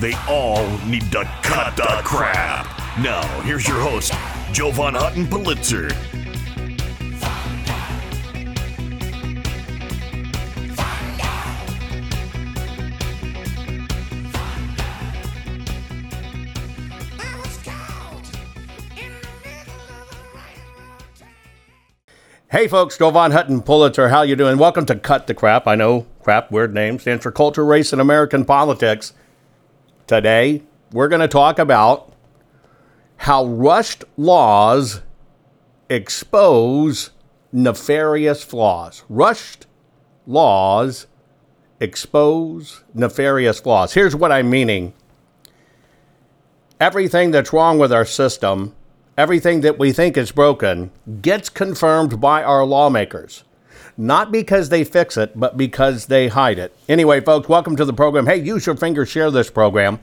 They all need to cut the crap. Now, here's your host, Jovan Hutton Pulitzer. Hey folks, Jovan Hutton Pulitzer, how you doing? Welcome to Cut the Crap. I know crap, weird name, stands for culture, race, and American politics. Today, we're going to talk about how rushed laws expose nefarious flaws. Rushed laws expose nefarious flaws. Here's what I'm meaning. Everything that's wrong with our system everything that we think is broken gets confirmed by our lawmakers. Not because they fix it, but because they hide it. Anyway, folks, welcome to the program. Hey, use your finger, share this program.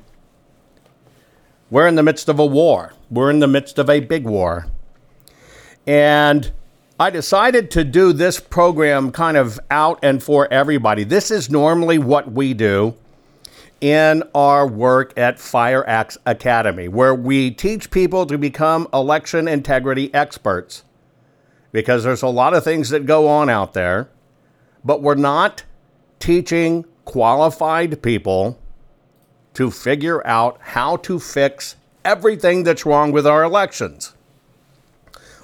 We're in the midst of a war. We're in the midst of a big war. And I decided to do this program kind of out and for everybody. This is normally what we do in our work at Fire Axe Academy, where we teach people to become election integrity experts. Because there's a lot of things that go on out there, but we're not teaching qualified people to figure out how to fix everything that's wrong with our elections.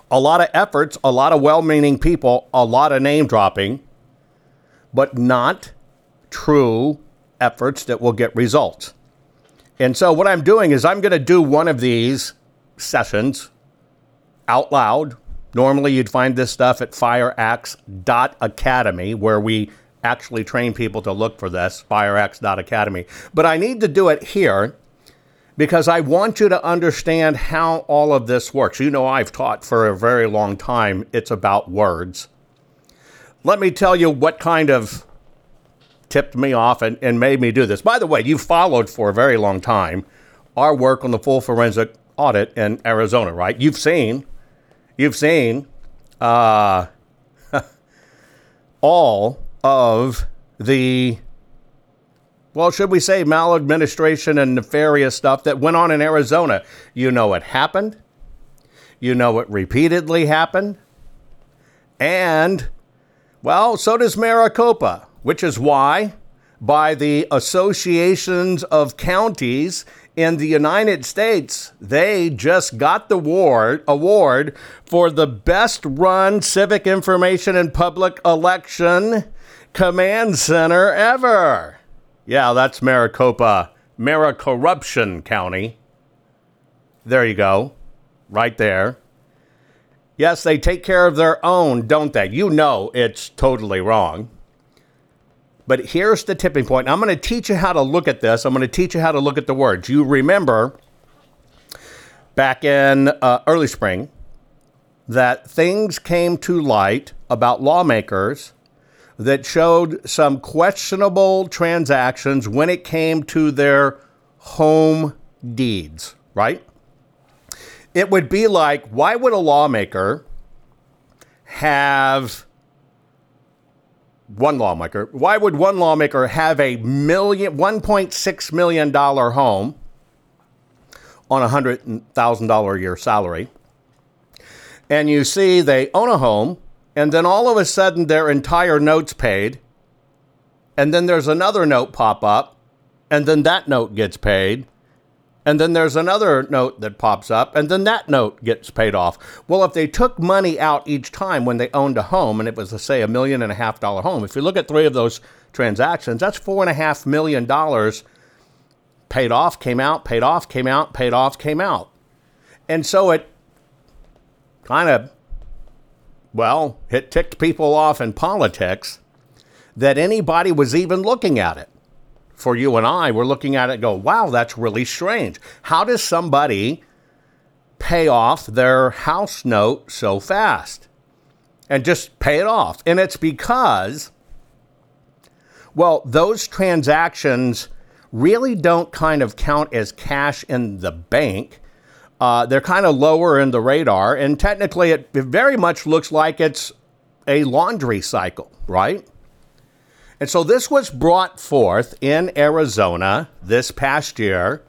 A lot of efforts, a lot of well meaning people, a lot of name dropping, but not true efforts that will get results. And so, what I'm doing is I'm going to do one of these sessions out loud. Normally, you'd find this stuff at fireaxe.academy, where we actually train people to look for this, fireaxe.academy. But I need to do it here because I want you to understand how all of this works. You know, I've taught for a very long time, it's about words. Let me tell you what kind of tipped me off and, and made me do this. By the way, you followed for a very long time our work on the full forensic audit in Arizona, right? You've seen, you've seen uh, all of the, well, should we say maladministration and nefarious stuff that went on in Arizona. You know it happened. You know it repeatedly happened. And, well, so does Maricopa which is why, by the associations of counties in the United States, they just got the award, award for the best run civic information and public election command center ever. Yeah, that's Maricopa, Maricorruption County. There you go, right there. Yes, they take care of their own, don't they? You know it's totally wrong. But here's the tipping point. I'm going to teach you how to look at this. I'm going to teach you how to look at the words. You remember back in uh, early spring that things came to light about lawmakers that showed some questionable transactions when it came to their home deeds, right? It would be like, why would a lawmaker have one lawmaker. Why would one lawmaker have a million, $1.6 million home on a $100,000 a year salary? And you see they own a home, and then all of a sudden their entire note's paid, and then there's another note pop up, and then that note gets paid, And then there's another note that pops up, and then that note gets paid off. Well, if they took money out each time when they owned a home, and it was, say, a million and a half dollar home, if you look at three of those transactions, that's four and a half million dollars paid off, came out, paid off, came out, paid off, came out. And so it kind of, well, it ticked people off in politics that anybody was even looking at it for you and I, we're looking at it go, wow, that's really strange. How does somebody pay off their house note so fast and just pay it off? And it's because, well, those transactions really don't kind of count as cash in the bank. Uh, they're kind of lower in the radar, and technically, it, it very much looks like it's a laundry cycle, right? And so this was brought forth in Arizona this past year.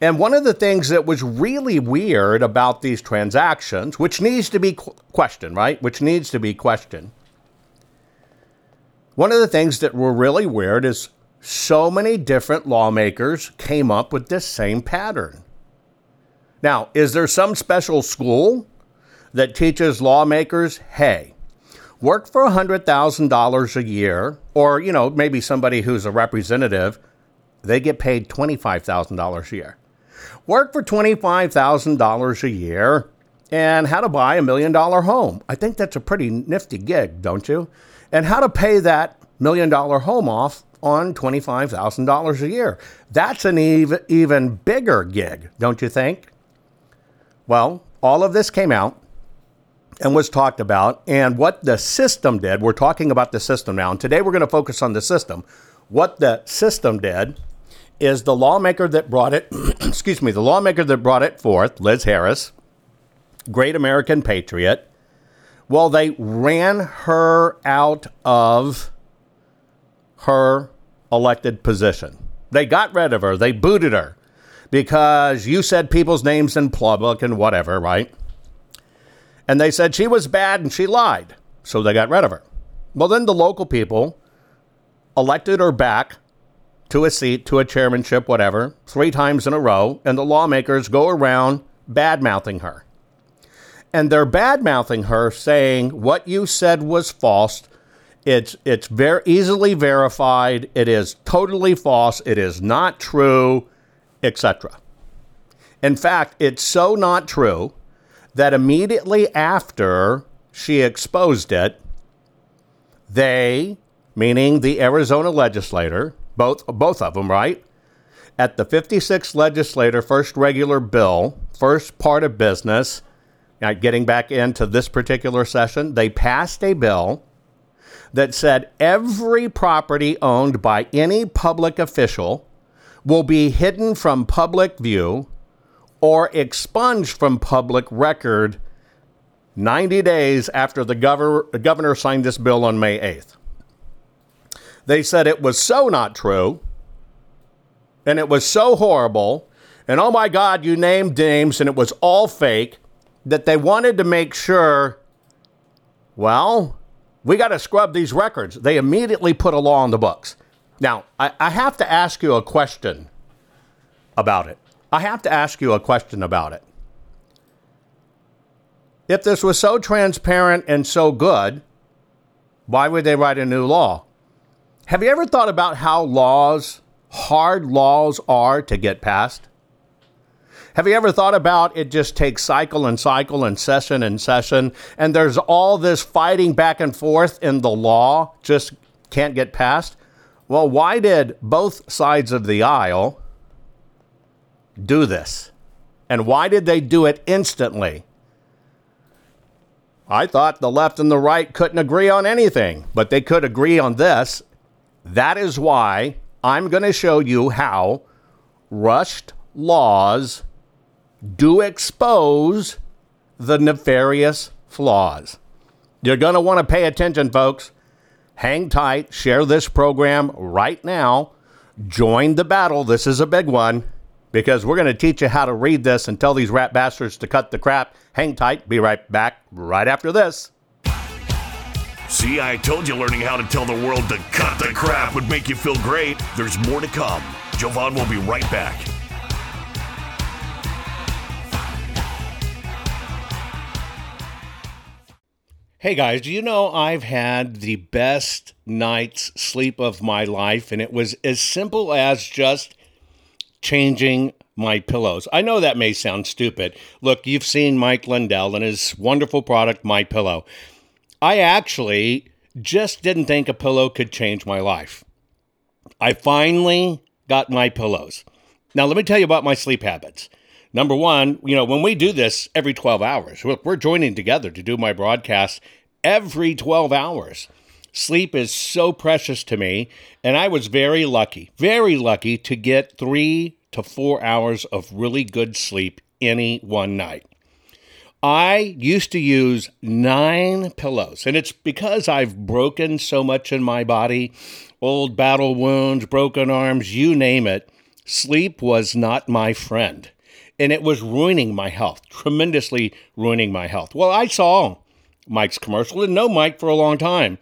And one of the things that was really weird about these transactions, which needs to be questioned, right? Which needs to be questioned. One of the things that were really weird is so many different lawmakers came up with this same pattern. Now, is there some special school that teaches lawmakers, hey, work for $100,000 a year, or, you know, maybe somebody who's a representative, they get paid $25,000 a year. Work for $25,000 a year and how to buy a million dollar home. I think that's a pretty nifty gig, don't you? And how to pay that million dollar home off on $25,000 a year. That's an even, even bigger gig, don't you think? Well, all of this came out and was talked about, and what the system did. We're talking about the system now, and today we're going to focus on the system. What the system did is the lawmaker that brought it, excuse me, the lawmaker that brought it forth, Liz Harris, great American patriot. Well, they ran her out of her elected position. They got rid of her. They booted her because you said people's names in public and whatever, right? And they said she was bad and she lied. So they got rid of her. Well, then the local people elected her back to a seat, to a chairmanship, whatever, three times in a row, and the lawmakers go around bad mouthing her. And they're bad mouthing her, saying what you said was false. It's it's very easily verified. It is totally false. It is not true, etc. In fact, it's so not true that immediately after she exposed it, they, meaning the Arizona legislator, both both of them, right? At the 56th legislator, first regular bill, first part of business, now getting back into this particular session, they passed a bill that said every property owned by any public official will be hidden from public view or expunged from public record 90 days after the gov- governor signed this bill on May 8th. They said it was so not true and it was so horrible and oh my God, you named names and it was all fake that they wanted to make sure, well, we got to scrub these records. They immediately put a law on the books. Now, I, I have to ask you a question about it. I have to ask you a question about it. If this was so transparent and so good, why would they write a new law? Have you ever thought about how laws, hard laws, are to get passed? Have you ever thought about it just takes cycle and cycle and session and session, and there's all this fighting back and forth in the law just can't get passed? Well, why did both sides of the aisle do this? And why did they do it instantly? I thought the left and the right couldn't agree on anything, but they could agree on this. That is why I'm going to show you how rushed laws do expose the nefarious flaws. You're going to want to pay attention, folks. Hang tight, share this program right now. Join the battle. This is a big one because we're going to teach you how to read this and tell these rat bastards to cut the crap. Hang tight. Be right back right after this. See, I told you learning how to tell the world to cut the crap would make you feel great. There's more to come. Jovan will be right back. Hey guys, do you know I've had the best night's sleep of my life? And it was as simple as just changing my pillows. I know that may sound stupid. Look, you've seen Mike Lindell and his wonderful product, My Pillow. I actually just didn't think a pillow could change my life. I finally got my pillows. Now, let me tell you about my sleep habits. Number one, you know, when we do this every 12 hours, look, we're joining together to do my broadcast every 12 hours. Sleep is so precious to me, and I was very lucky, very lucky to get three to four hours of really good sleep any one night. I used to use nine pillows, and it's because I've broken so much in my body old battle wounds, broken arms, you name it. Sleep was not my friend and it was ruining my health, tremendously ruining my health. Well, I saw Mike's commercial, didn't know Mike for a long time.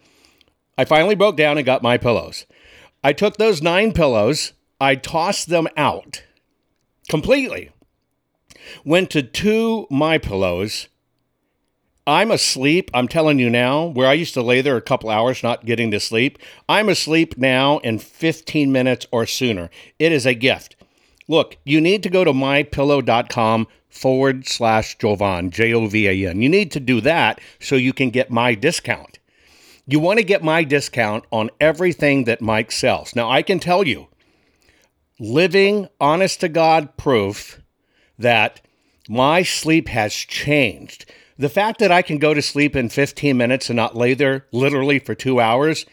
I finally broke down and got my pillows. I took those nine pillows, I tossed them out completely. Went to two my pillows. I'm asleep. I'm telling you now, where I used to lay there a couple hours not getting to sleep, I'm asleep now in 15 minutes or sooner. It is a gift. Look, you need to go to mypillow.com forward slash Jovan, J O V A N. You need to do that so you can get my discount. You want to get my discount on everything that Mike sells. Now, I can tell you, living honest to God proof that my sleep has changed. The fact that I can go to sleep in 15 minutes and not lay there literally for two hours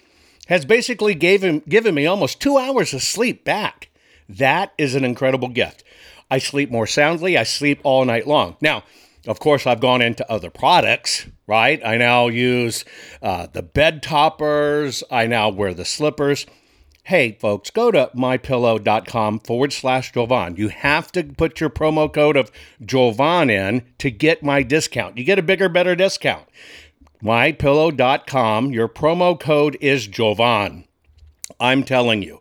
has basically gave him, given me almost two hours of sleep back. That is an incredible gift. I sleep more soundly. I sleep all night long. Now, of course, I've gone into other products, right? I now use uh, the bed toppers. I now wear the slippers. Hey, folks, go to mypillow.com forward slash Jovan. You have to put your promo code of Jovan in to get my discount. You get a bigger, better discount. Mypillow.com. Your promo code is Jovan. I'm telling you.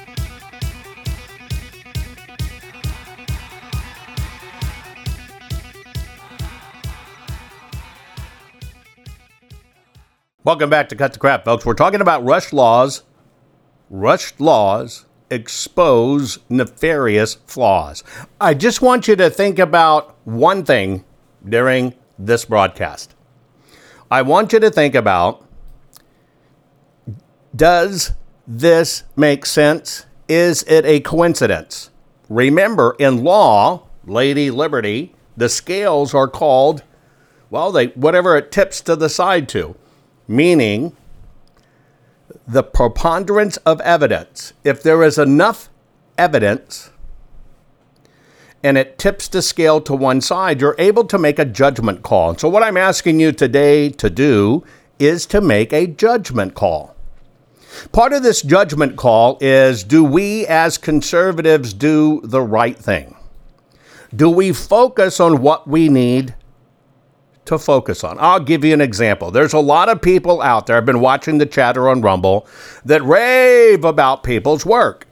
Welcome back to Cut the Crap, folks. We're talking about Rush laws. Rush laws expose nefarious flaws. I just want you to think about one thing during this broadcast. I want you to think about does this make sense? Is it a coincidence? Remember, in law, Lady Liberty, the scales are called, well, they whatever it tips to the side to meaning the preponderance of evidence. If there is enough evidence and it tips the scale to one side, you're able to make a judgment call. So, what I'm asking you today to do is to make a judgment call. Part of this judgment call is do we as conservatives do the right thing? Do we focus on what we need to focus on. I'll give you an example. There's a lot of people out there, I've been watching the chatter on Rumble, that rave about people's work.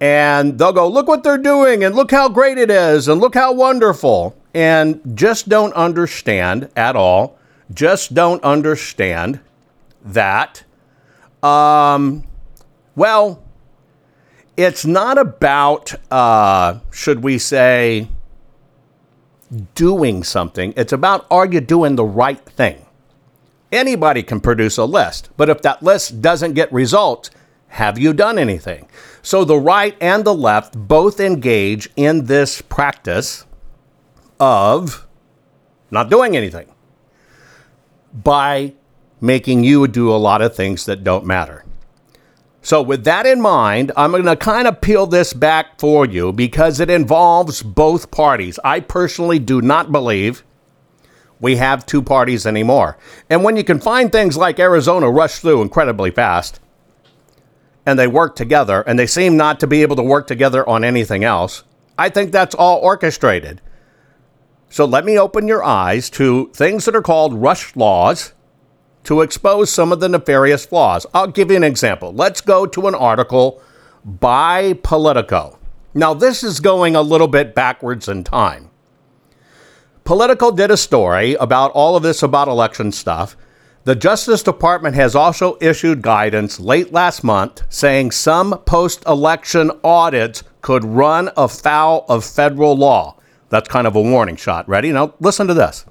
And they'll go, look what they're doing, and look how great it is, and look how wonderful. And just don't understand at all, just don't understand that, um, well, it's not about, uh, should we say, doing something. It's about are you doing the right thing? Anybody can produce a list, but if that list doesn't get results, Have you done anything? So the right and the left both engage in this practice of not doing anything by making you do a lot of things that don't matter. So, with that in mind, I'm going to kind of peel this back for you because it involves both parties. I personally do not believe we have two parties anymore. And when you can find things like Arizona rush through incredibly fast, and they work together, and they seem not to be able to work together on anything else, I think that's all orchestrated. So let me open your eyes to things that are called rush laws to expose some of the nefarious flaws. I'll give you an example. Let's go to an article by Politico. Now, this is going a little bit backwards in time. Politico did a story about all of this about election stuff. The Justice Department has also issued guidance late last month saying some post election audits could run afoul of federal law. That's kind of a warning shot. Ready? Now, listen to this.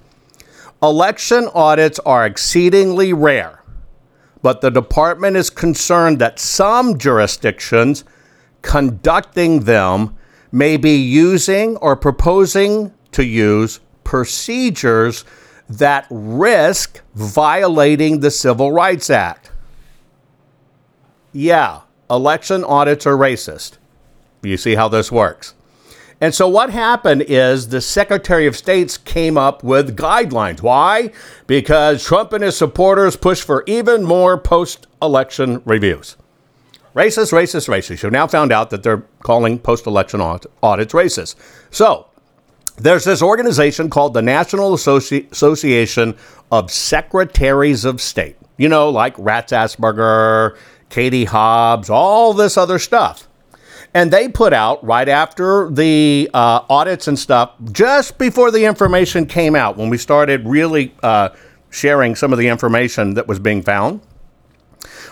Election audits are exceedingly rare, but the department is concerned that some jurisdictions conducting them may be using or proposing to use procedures that risk violating the Civil Rights Act. Yeah, election audits are racist. You see how this works. And so what happened is the Secretary of States came up with guidelines. Why? Because Trump and his supporters pushed for even more post election reviews. Racist, racist, racist. You've now found out that they're calling post election audits racist. So there's this organization called the National Associ- Association of Secretaries of State. You know, like Raffensperger, Katie Hobbs, all this other stuff. And they put out right after the uh, audits and stuff, just before the information came out, when we started really uh, sharing some of the information that was being found.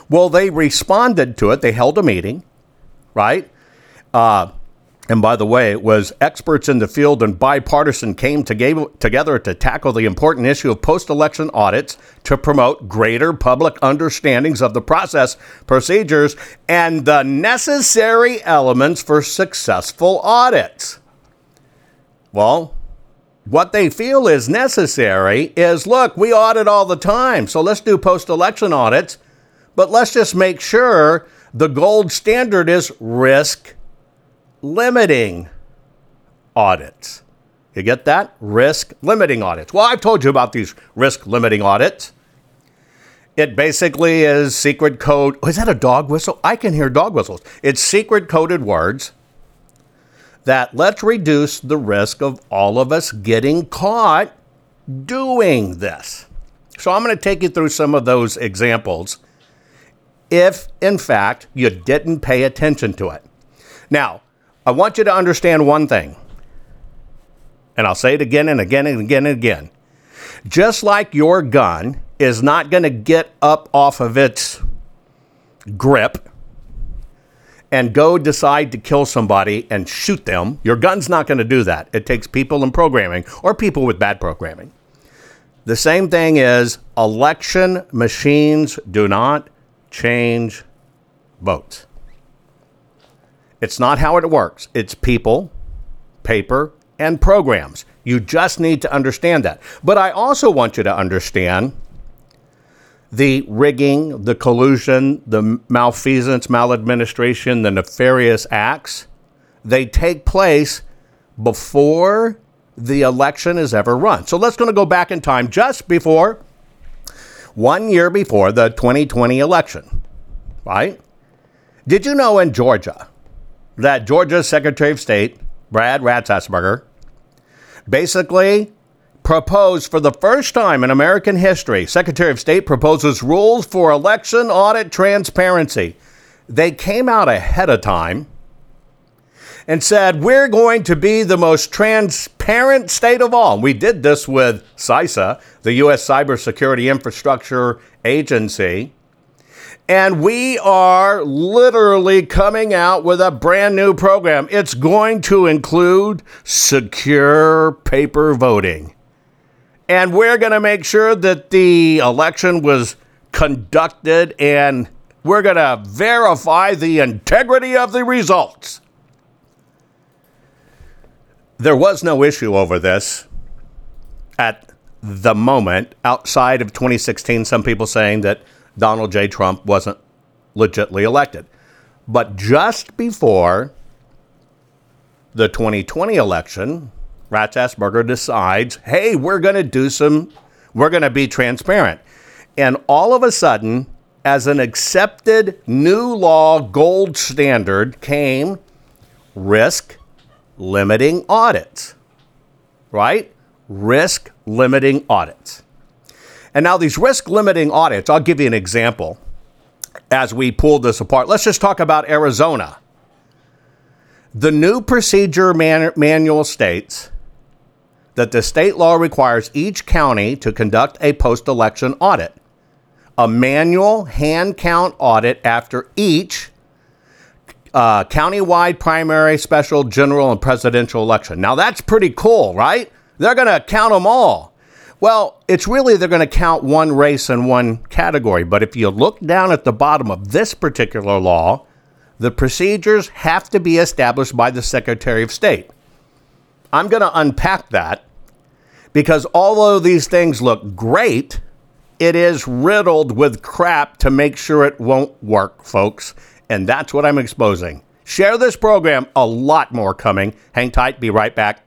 Well, they responded to it. They held a meeting, right? Uh, and by the way, was experts in the field and bipartisan came together to tackle the important issue of post election audits to promote greater public understandings of the process, procedures, and the necessary elements for successful audits. Well, what they feel is necessary is look, we audit all the time, so let's do post election audits, but let's just make sure the gold standard is risk limiting audits. You get that? Risk limiting audits. Well, I've told you about these risk limiting audits. It basically is secret code. Oh, is that a dog whistle? I can hear dog whistles. It's secret coded words that let's reduce the risk of all of us getting caught doing this. So I'm going to take you through some of those examples if, in fact, you didn't pay attention to it. Now, I want you to understand one thing, and I'll say it again and again and again and again. Just like your gun is not going to get up off of its grip and go decide to kill somebody and shoot them, your gun's not going to do that. It takes people in programming or people with bad programming. The same thing is election machines do not change votes. It's not how it works. It's people, paper, and programs. You just need to understand that. But I also want you to understand the rigging, the collusion, the malfeasance, maladministration, the nefarious acts. They take place before the election is ever run. So let's going to go back in time just before one year before the 2020 election, right? Did you know in Georgia, that Georgia's Secretary of State, Brad Raffensperger, basically proposed for the first time in American history, Secretary of State proposes rules for election audit transparency. They came out ahead of time and said, We're going to be the most transparent state of all. We did this with CISA, the U.S. Cybersecurity Infrastructure Agency. And we are literally coming out with a brand new program. It's going to include secure paper voting. And we're going to make sure that the election was conducted and We're going to verify the integrity of the results. There was no issue over this at the moment outside of 2016. Some people saying that Donald J. Trump wasn't legitly elected. But just before the 2020 election, Raffensperger decides, hey, we're going to do some, we're going to be transparent. And all of a sudden, as an accepted new law gold standard came risk limiting audits, right? Risk limiting audits. And now, these risk limiting audits, I'll give you an example as we pull this apart. Let's just talk about Arizona. The new procedure man- manual states that the state law requires each county to conduct a post election audit, a manual hand count audit after each uh, countywide primary, special, general, and presidential election. Now, that's pretty cool, right? They're going to count them all. Well, it's really they're going to count one race and one category. But if you look down at the bottom of this particular law, the procedures have to be established by the Secretary of State. I'm going to unpack that because although these things look great, it is riddled with crap to make sure it won't work, folks. And that's what I'm exposing. Share this program, a lot more coming. Hang tight, be right back.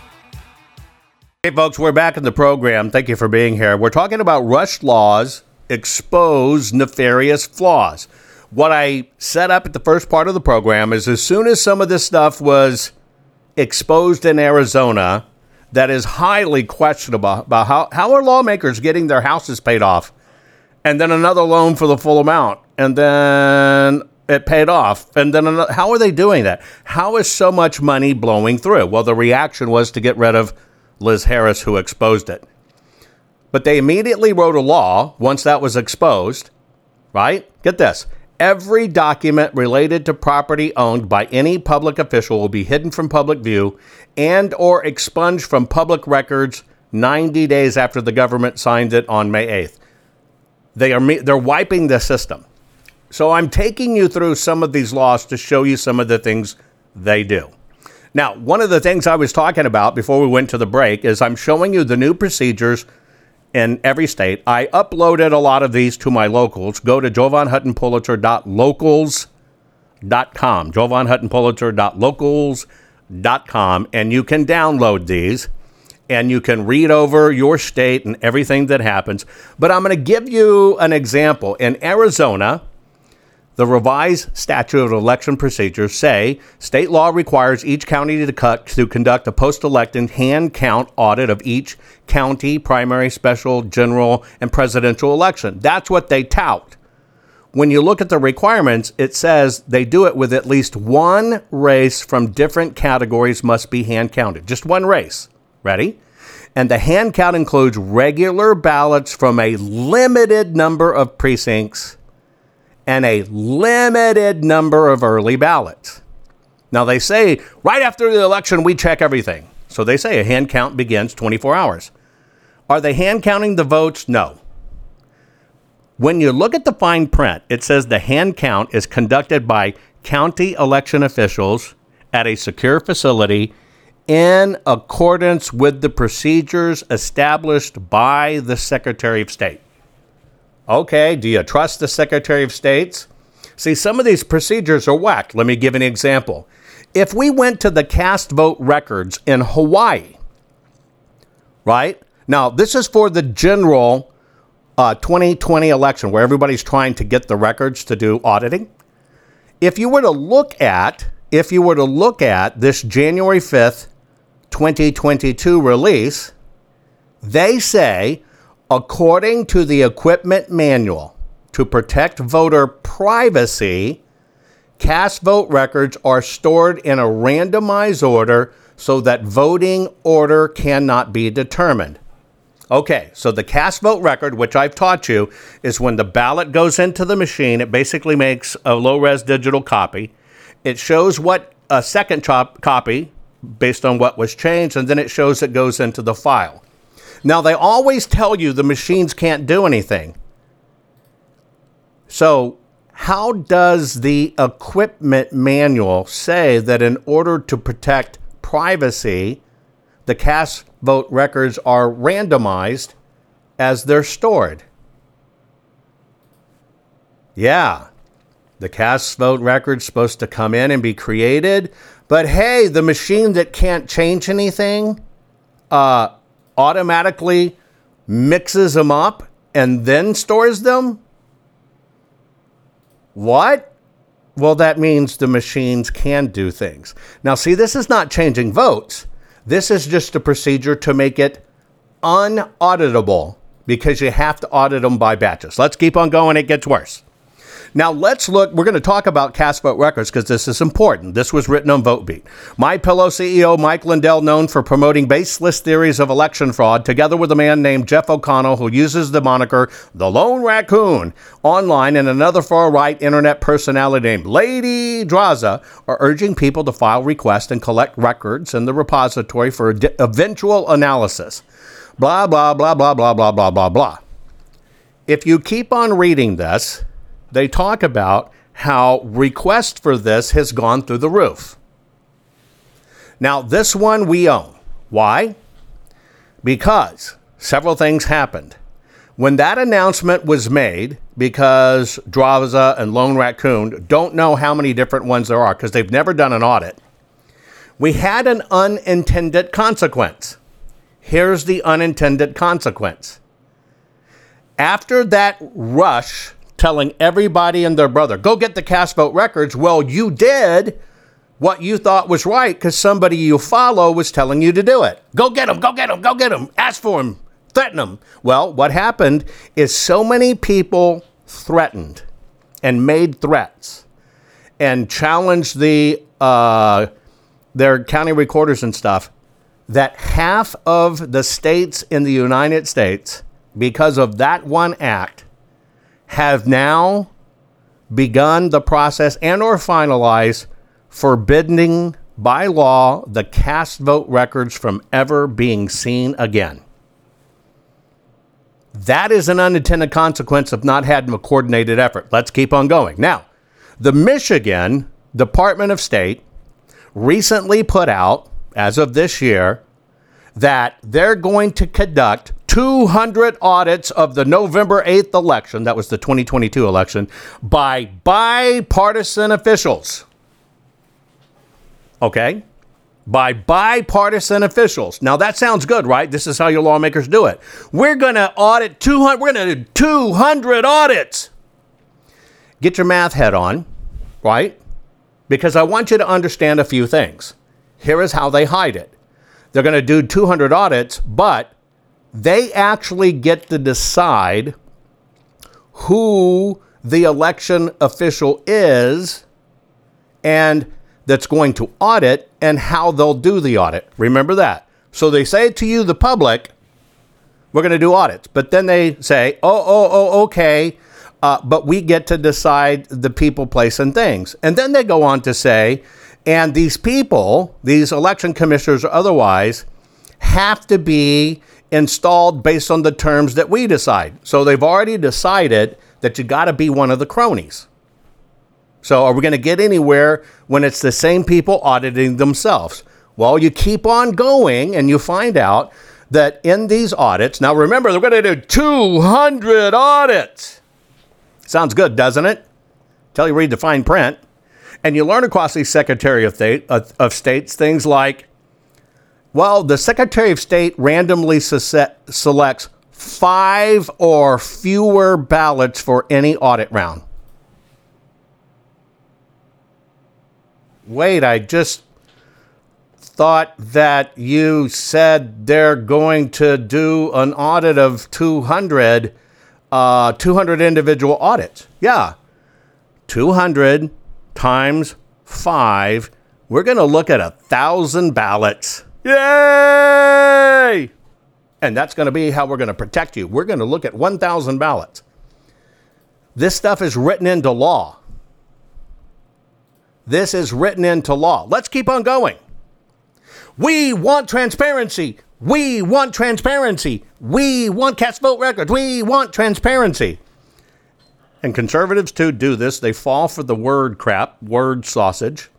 Hey, folks, we're back in the program. Thank you for being here. We're talking about Rush laws expose nefarious flaws. What I set up at the first part of the program is as soon as some of this stuff was exposed in Arizona, that is highly questionable about how, how are lawmakers getting their houses paid off and then another loan for the full amount and then it paid off and then another, how are they doing that how is so much money blowing through well the reaction was to get rid of liz harris who exposed it but they immediately wrote a law once that was exposed right get this Every document related to property owned by any public official will be hidden from public view and or expunged from public records 90 days after the government signed it on May 8th. They are they're wiping the system. So I'm taking you through some of these laws to show you some of the things they do. Now, one of the things I was talking about before we went to the break is I'm showing you the new procedures in every state. I uploaded a lot of these to my locals. Go to jovanhuttonpulitzer.locals.com, jovanhuttonpulitzer.locals.com, and you can download these and you can read over your state and everything that happens. But I'm going to give you an example. In Arizona, the revised statute of election procedures say state law requires each county to, cut, to conduct a post election hand count audit of each county, primary, special, general, and presidential election. That's what they tout. When you look at the requirements, it says they do it with at least one race from different categories must be hand counted. Just one race. Ready? And the hand count includes regular ballots from a limited number of precincts and a limited number of early ballots. Now, they say right after the election, we check everything. So they say a hand count begins 24 hours. Are they hand counting the votes? No. When you look at the fine print, it says the hand count is conducted by county election officials at a secure facility in accordance with the procedures established by the Secretary of State. Okay, do you trust the Secretary of State's? See, some of these procedures are whacked. Let me give an example. If we went to the cast vote records in Hawaii, right? Now, this is for the general uh, 2020 election where everybody's trying to get the records to do auditing. If you were to look at, if you were to look at this January 5th, 2022 release, they say According to the equipment manual, to protect voter privacy, cast vote records are stored in a randomized order so that voting order cannot be determined. Okay, so the cast vote record, which I've taught you, is when the ballot goes into the machine, it basically makes a low res digital copy. It shows what a second chop copy based on what was changed, and then it shows it goes into the file. Now, they always tell you the machines can't do anything. So, how does the equipment manual say that in order to protect privacy, the cast vote records are randomized as they're stored? Yeah, the cast vote record's supposed to come in and be created, but hey, the machine that can't change anything uh, automatically mixes them up and then stores them? What? Well, that means the machines can do things. Now, see, this is not changing votes. This is just a procedure to make it unauditable because you have to audit them by batches. Let's keep on going. It gets worse. Now let's look. We're going to talk about cast vote records because this is important. This was written on VoteBeat. My Pillow CEO Mike Lindell, known for promoting baseless theories of election fraud, together with a man named Jeff O'Donnell, who uses the moniker the Lone Raccoon online, and another far-right internet personality named Lady Draza, are urging people to file requests and collect records in the repository for eventual analysis. Blah blah blah blah blah blah blah blah blah. If you keep on reading this, they talk about how request for this has gone through the roof. Now, this one we own. Why? Because several things happened. When that announcement was made, because Draza and Lone Raccoon don't know how many different ones there are because they've never done an audit, we had an unintended consequence. Here's the unintended consequence. After that rush telling everybody and their brother, go get the cast vote records. Well, you did what you thought was right because somebody you follow was telling you to do it. Go get them, go get them, go get them, ask for them, threaten them. Well, what happened is so many people threatened and made threats and challenged the uh, their county recorders and stuff that half of the states in the United States, because of that one act, have now begun the process and or finalized forbidding by law the cast vote records from ever being seen again. That is an unintended consequence of not having a coordinated effort. Let's keep on going. Now, the Michigan Department of State recently put out, as of this year, that they're going to conduct 200 audits of the November 8th election, that was the 2022 election, by bipartisan officials. Okay? By bipartisan officials. Now that sounds good, right? This is how your lawmakers do it. We're going to audit 200, we're going to do 200 audits. Get your math head on, right? Because I want you to understand a few things. Here is how they hide it. They're going to do 200 audits, but they actually get to decide who the election official is and that's going to audit and how they'll do the audit. Remember that. So they say to you, the public, we're going to do audits. But then they say, oh, oh, oh, okay. Uh, but we get to decide the people, place, and things. And then they go on to say, and these people, these election commissioners or otherwise, have to be installed based on the terms that we decide. So they've already decided that you got to be one of the cronies. So are we going to get anywhere when it's the same people auditing themselves? Well, you keep on going and you find out that in these audits, now remember, they're going to do 200 audits. Sounds good, doesn't it? Tell you read the fine print. And you learn across these Secretary of, State, of, of States things like well, the Secretary of State randomly selects five or fewer ballots for any audit round. Wait, I just thought that you said they're going to do an audit of 200, uh, 200 individual audits. Yeah. 200 times five. We're going to look at a thousand ballots. Yay! And that's going to be how we're going to protect you. We're going to look at 1,000 ballots. This stuff is written into law. This is written into law. Let's keep on going. We want transparency. We want transparency. We want cast vote records. We want transparency. and conservatives too do this. They fall for the word crap, word sausage.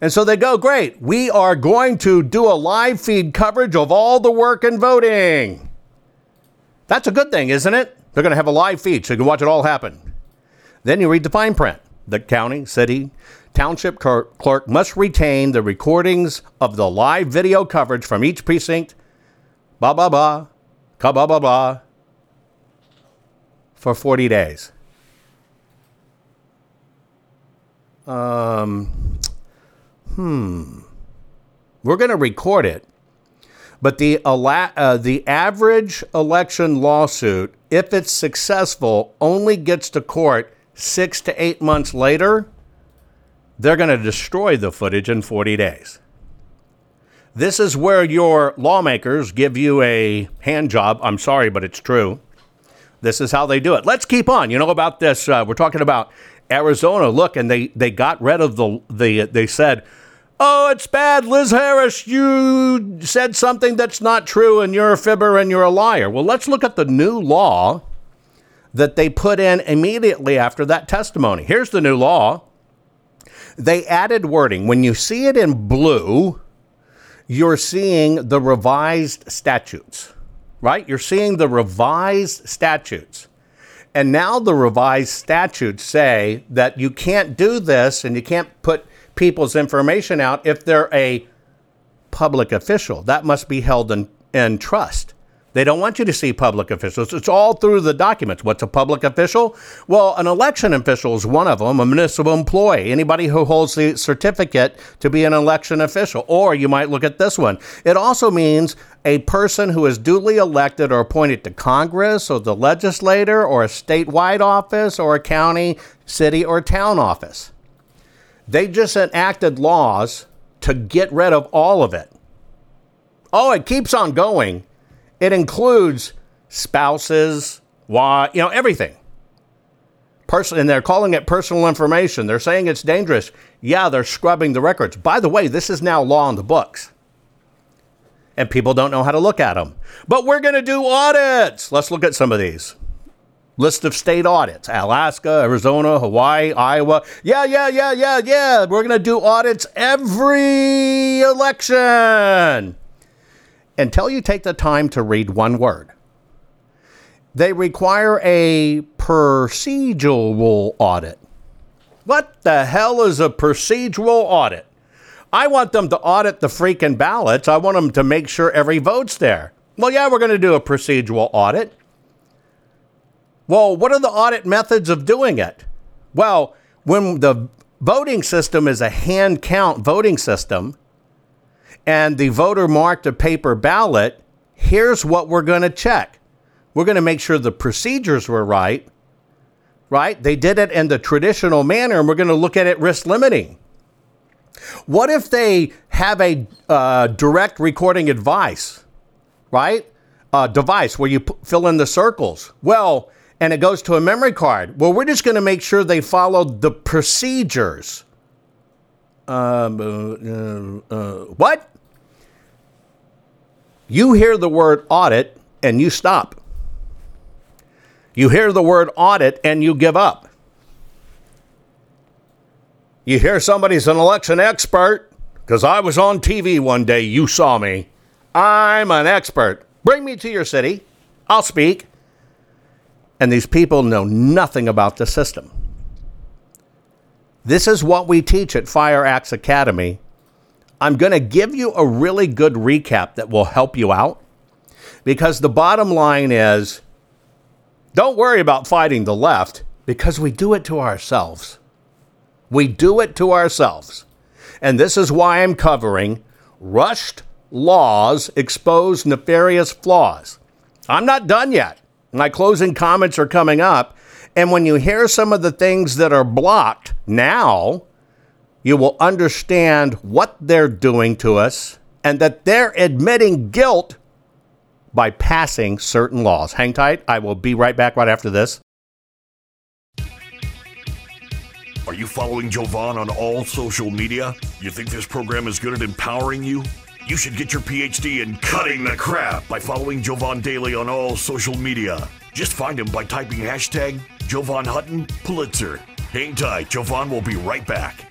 And so they go, great, we are going to do a live feed coverage of all the work and voting. That's a good thing, isn't it? They're going to have a live feed so you can watch it all happen. Then you read the fine print. The county, city, township clerk must retain the recordings of the live video coverage from each precinct, blah, blah, blah, blah, blah, blah, blah, for 40 days. Um, hmm. We're going to record it. But the, uh, the average election lawsuit, if it's successful, only gets to court six to eight months later. They're going to destroy the footage in 40 days. This is where your lawmakers give you a hand job. I'm sorry, but it's true. This is how they do it. Let's keep on. You know about this. Uh, we're talking about Arizona. Look, and they they got rid of the the. They said, "Oh, it's bad, Liz Harris. You said something that's not true, and you're a fibber and you're a liar." Well, let's look at the new law that they put in immediately after that testimony. Here's the new law. They added wording. When you see it in blue, you're seeing the revised statutes right? You're seeing the revised statutes. And now the revised statutes say that you can't do this and you can't put people's information out if they're a public official. That must be held in, in trust. They don't want you to see public officials. It's all through the documents. What's a public official? Well, an election official is one of them, a municipal employee, anybody who holds the certificate to be an election official. Or you might look at this one. It also means a person who is duly elected or appointed to Congress or the legislator or a statewide office or a county, city, or town office. They just enacted laws to get rid of all of it. Oh, it keeps on going it includes spouses, why, you know, everything. Person, and they're calling it personal information. They're saying it's dangerous. Yeah, they're scrubbing the records. By the way, this is now law in the books. And people don't know how to look at them. But we're going to do audits. Let's look at some of these. List of state audits Alaska, Arizona, Hawaii, Iowa. Yeah, yeah, yeah, yeah, yeah. We're going to do audits every election until you take the time to read one word. They require a procedural audit. What the hell is a procedural audit? I want them to audit the freaking ballots. I want them to make sure every vote's there. Well, yeah, we're going to do a procedural audit. Well, what are the audit methods of doing it? Well, when the voting system is a hand count voting system, and the voter marked a paper ballot, here's what we're going to check. We're going to make sure the procedures were right, right? They did it in the traditional manner, and we're going to look at it risk limiting. What if they have a uh, direct recording advice, right? A device where you p- fill in the circles. Well, and it goes to a memory card. Well, we're just going to make sure they followed the procedures. Um, uh, uh, uh what? You hear the word audit and you stop. You hear the word audit and you give up. You hear somebody's an election expert because I was on TV one day, you saw me. I'm an expert. Bring me to your city. I'll speak. And these people know nothing about the system. This is what we teach at Fire Axe Academy I'm going to give you a really good recap that will help you out because the bottom line is don't worry about fighting the left because we do it to ourselves. We do it to ourselves. And this is why I'm covering rushed laws expose nefarious flaws. I'm not done yet. My closing comments are coming up. And when you hear some of the things that are blocked now, you will understand what they're doing to us and that they're admitting guilt by passing certain laws. Hang tight. I will be right back right after this. Are you following Jovan on all social media? You think this program is good at empowering you? You should get your PhD in cutting the crap by following Jovan Daily on all social media. Just find him by typing hashtag Jovan Hutton, Pulitzer. Hang tight, Jovan will be right back.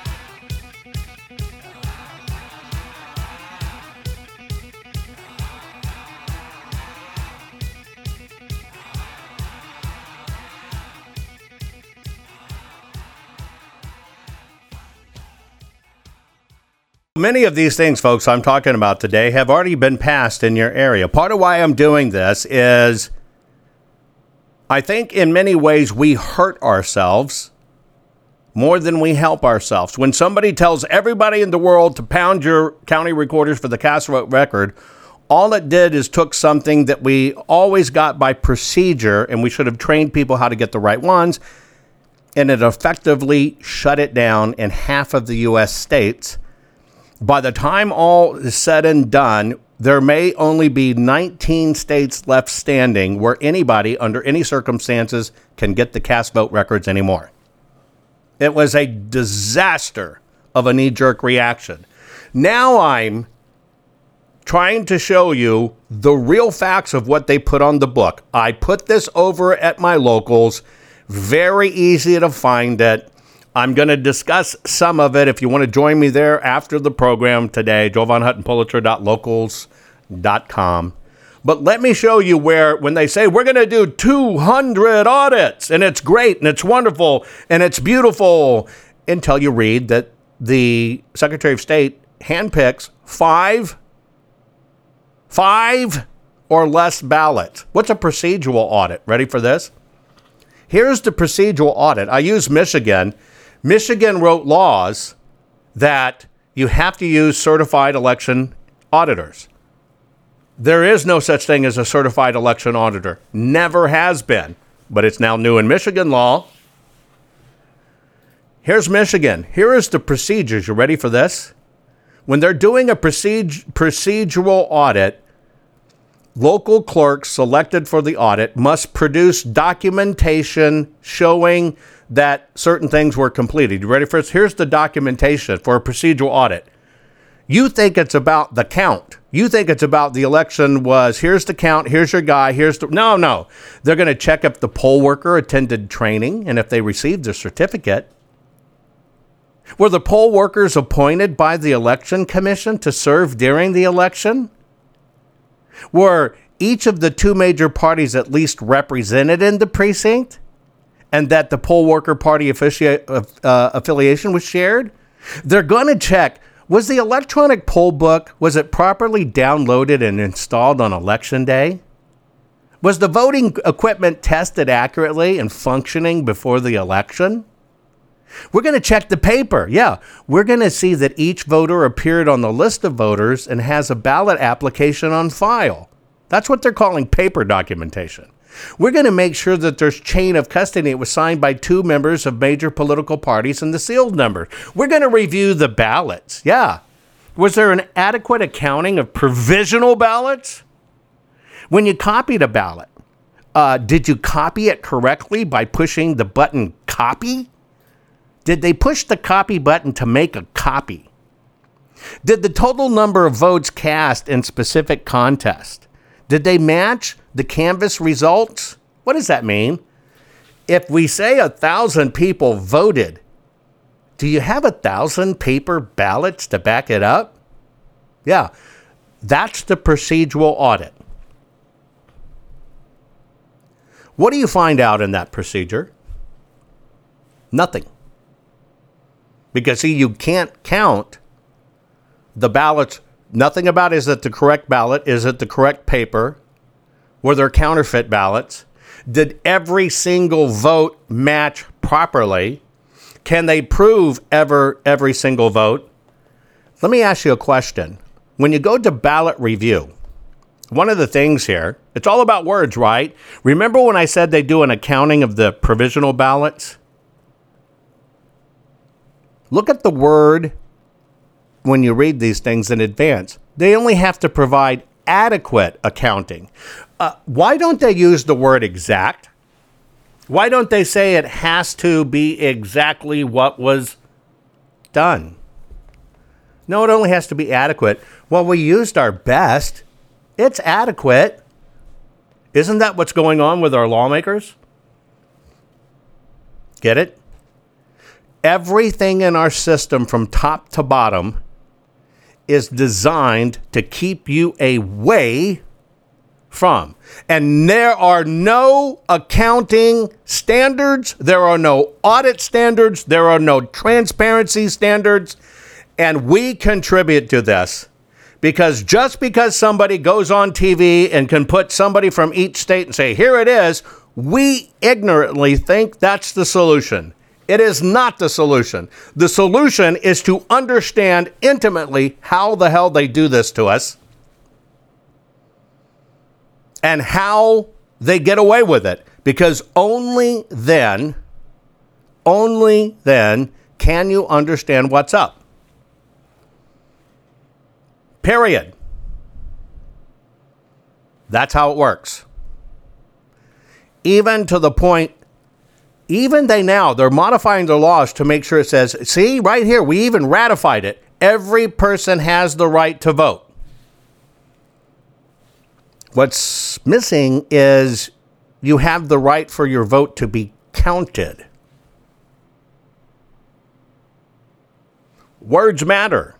Many of these things, folks, I'm talking about today have already been passed in your area. Part of why I'm doing this is I think in many ways we hurt ourselves more than we help ourselves. When somebody tells everybody in the world to pound your county recorders for the cast vote record, all it did is took something that we always got by procedure and we should have trained people how to get the right ones, and it effectively shut it down in half of the U.S. states by the time all is said and done, there may only be 19 states left standing where anybody, under any circumstances, can get the cast vote records anymore. It was a disaster of a knee jerk reaction. Now I'm trying to show you the real facts of what they put on the book. I put this over at my locals, very easy to find it. I'm going to discuss some of it. If you want to join me there after the program today, JovanHuttonPulitzer.locals.com. But let me show you where, when they say we're going to do 200 audits and it's great and it's wonderful and it's beautiful, until you read that the Secretary of State handpicks five, five or less ballots. What's a procedural audit? Ready for this? Here's the procedural audit. I use Michigan. Michigan wrote laws that you have to use certified election auditors. There is no such thing as a certified election auditor. Never has been, but it's now new in Michigan law. Here's Michigan. Here is the procedures. You ready for this? When they're doing a proced- procedural audit, local clerks selected for the audit must produce documentation showing that certain things were completed. You ready for this? Here's the documentation for a procedural audit. You think it's about the count. You think it's about the election was here's the count, here's your guy, here's the No, no. They're going to check if the poll worker attended training and if they received a certificate. Were the poll workers appointed by the election commission to serve during the election? Were each of the two major parties at least represented in the precinct? And that the poll worker party uh, affiliation was shared? They're going to check was the electronic poll book was it properly downloaded and installed on election day? Was the voting equipment tested accurately and functioning before the election? We're going to check the paper. Yeah, we're going to see that each voter appeared on the list of voters and has a ballot application on file. That's what they're calling paper documentation. We're going to make sure that there's chain of custody. It was signed by two members of major political parties and the sealed number. We're going to review the ballots. Yeah. Was there an adequate accounting of provisional ballots? When you copied a ballot, uh, did you copy it correctly by pushing the button copy? Did they push the copy button to make a copy? Did the total number of votes cast in specific contest did they match the canvass results? What does that mean? If we say a thousand people voted, do you have a thousand paper ballots to back it up? Yeah, that's the procedural audit. What do you find out in that procedure? Nothing. Because, see, you can't count the ballots Nothing about is it the correct ballot? Is it the correct paper? Were there counterfeit ballots? Did every single vote match properly? Can they prove ever every single vote? Let me ask you a question. When you go to ballot review, one of the things here, it's all about words, right? Remember when I said they do an accounting of the provisional ballots? Look at the word when you read these things in advance. They only have to provide adequate accounting. Uh, why don't they use the word exact? Why don't they say it has to be exactly what was done? No, it only has to be adequate. Well, we used our best. It's adequate. Isn't that what's going on with our lawmakers? Get it? Everything in our system from top to bottom is designed to keep you away from. And there are no accounting standards, there are no audit standards, there are no transparency standards, and we contribute to this. Because just because somebody goes on TV and can put somebody from each state and say, here it is, we ignorantly think that's the solution. It is not the solution. The solution is to understand intimately how the hell they do this to us and how they get away with it. Because only then, only then can you understand what's up. Period. That's how it works. Even to the point even they now, they're modifying their laws to make sure it says, see, right here, we even ratified it. Every person has the right to vote. What's missing is you have the right for your vote to be counted. Words matter.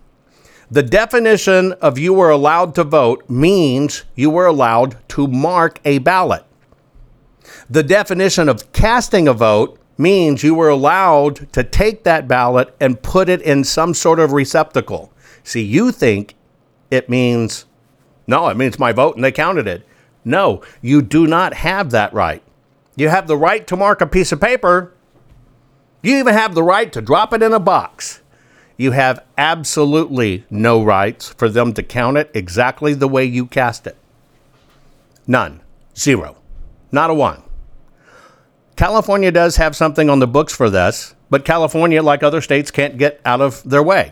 The definition of you were allowed to vote means you were allowed to mark a ballot. The definition of casting a vote means you were allowed to take that ballot and put it in some sort of receptacle. See, you think it means, no, it means my vote and they counted it. No, you do not have that right. You have the right to mark a piece of paper. You even have the right to drop it in a box. You have absolutely no rights for them to count it exactly the way you cast it. None. Zero. Not a one. California does have something on the books for this, but California, like other states, can't get out of their way.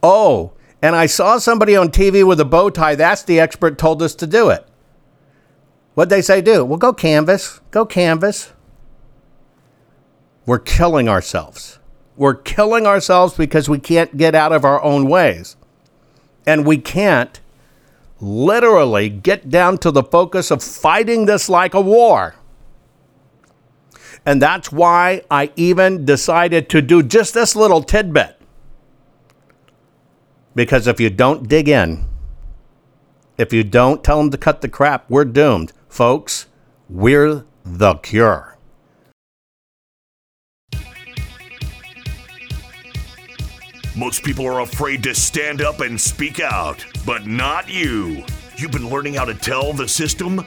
Oh, and I saw somebody on TV with a bow tie. That's the expert told us to do it. What'd they say do? Well, go canvas. Go canvas. We're killing ourselves. We're killing ourselves because we can't get out of our own ways. And we can't literally get down to the focus of fighting this like a war. And that's why I even decided to do just this little tidbit. Because if you don't dig in, if you don't tell them to cut the crap, we're doomed. Folks, we're the cure. Most people are afraid to stand up and speak out, but not you. You've been learning how to tell the system